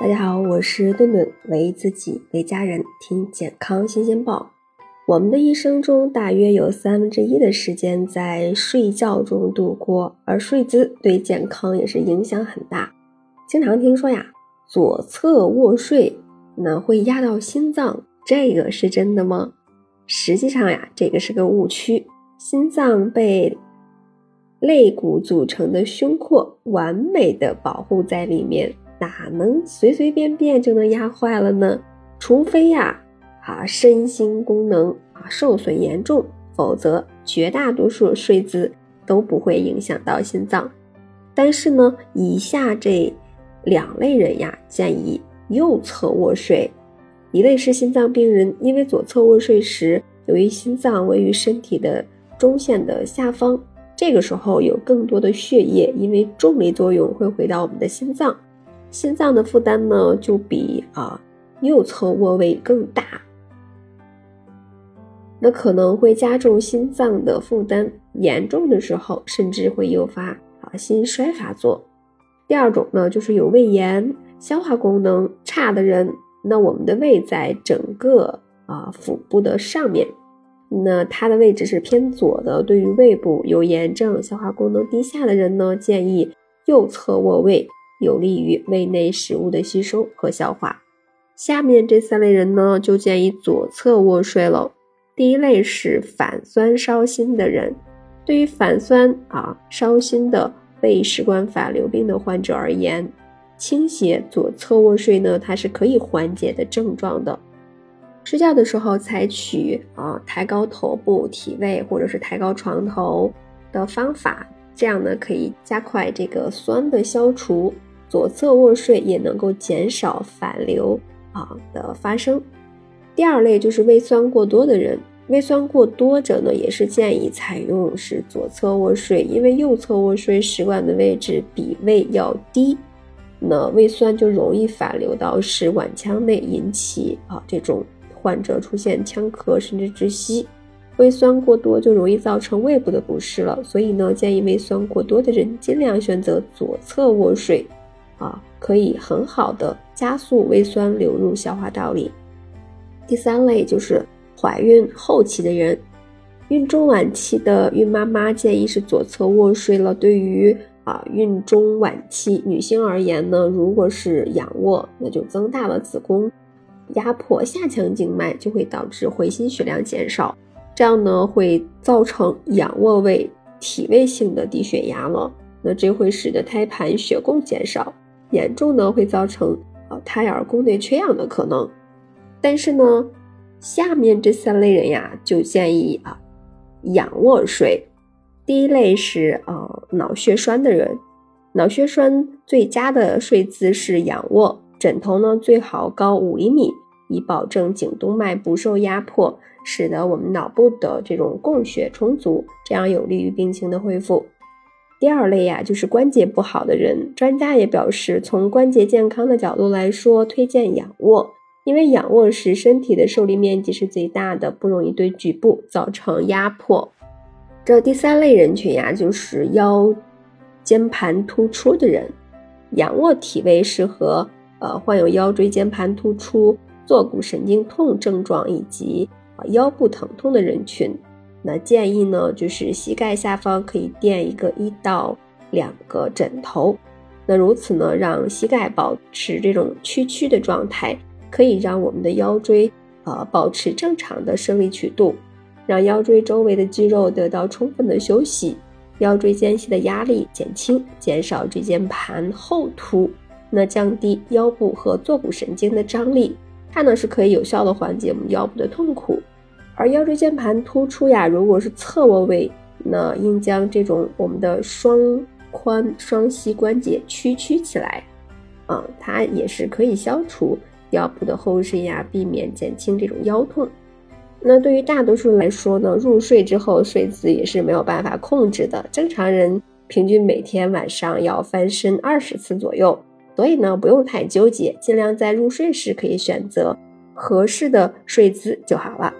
大家好，我是顿顿，为自己、为家人听健康新鲜报。我们的一生中，大约有三分之一的时间在睡觉中度过，而睡姿对健康也是影响很大。经常听说呀，左侧卧睡那会压到心脏，这个是真的吗？实际上呀，这个是个误区。心脏被肋骨组成的胸廓完美的保护在里面。哪能随随便便就能压坏了呢？除非呀，啊，身心功能啊受损严重，否则绝大多数睡姿都不会影响到心脏。但是呢，以下这两类人呀，建议右侧卧睡。一类是心脏病人，因为左侧卧睡时，由于心脏位于身体的中线的下方，这个时候有更多的血液因为重力作用会回到我们的心脏。心脏的负担呢，就比啊右侧卧位更大，那可能会加重心脏的负担，严重的时候甚至会诱发啊心衰发作。第二种呢，就是有胃炎、消化功能差的人，那我们的胃在整个啊腹部的上面，那它的位置是偏左的。对于胃部有炎症、消化功能低下的人呢，建议右侧卧位。有利于胃内食物的吸收和消化。下面这三类人呢，就建议左侧卧睡了。第一类是反酸烧心的人，对于反酸啊烧心的胃食管反流病的患者而言，倾斜左侧卧睡呢，它是可以缓解的症状的。睡觉的时候采取啊抬高头部体位或者是抬高床头的方法，这样呢可以加快这个酸的消除。左侧卧睡也能够减少反流啊的发生。第二类就是胃酸过多的人，胃酸过多者呢，也是建议采用是左侧卧睡，因为右侧卧睡食管的位置比胃要低，那胃酸就容易反流到食管腔内，引起啊这种患者出现呛咳甚至窒息。胃酸过多就容易造成胃部的不适了，所以呢，建议胃酸过多的人尽量选择左侧卧睡。啊，可以很好的加速胃酸流入消化道里。第三类就是怀孕后期的人，孕中晚期的孕妈妈建议是左侧卧睡了。对于啊孕中晚期女性而言呢，如果是仰卧，那就增大了子宫，压迫下腔静脉，就会导致回心血量减少，这样呢会造成仰卧位体位性的低血压了，那这会使得胎盘血供减少。严重呢会造成呃胎儿宫内缺氧的可能，但是呢，下面这三类人呀就建议啊仰卧睡。第一类是呃脑血栓的人，脑血栓最佳的睡姿是仰卧，枕头呢最好高五厘米，以保证颈动脉不受压迫，使得我们脑部的这种供血充足，这样有利于病情的恢复。第二类呀，就是关节不好的人。专家也表示，从关节健康的角度来说，推荐仰卧，因为仰卧时身体的受力面积是最大的，不容易对局部造成压迫。这第三类人群呀，就是腰间盘突出的人。仰卧体位适合呃患有腰椎间盘突出、坐骨神经痛症状以及腰部疼痛的人群。那建议呢，就是膝盖下方可以垫一个一到两个枕头，那如此呢，让膝盖保持这种屈曲的状态，可以让我们的腰椎呃保持正常的生理曲度，让腰椎周围的肌肉得到充分的休息，腰椎间隙的压力减轻，减少椎间盘后凸，那降低腰部和坐骨神经的张力，它呢是可以有效的缓解我们腰部的痛苦。而腰椎间盘突出呀，如果是侧卧位，那应将这种我们的双髋、双膝关节屈曲起来，啊，它也是可以消除腰部的后伸呀，避免减轻这种腰痛。那对于大多数人来说呢，入睡之后睡姿也是没有办法控制的。正常人平均每天晚上要翻身二十次左右，所以呢，不用太纠结，尽量在入睡时可以选择合适的睡姿就好了。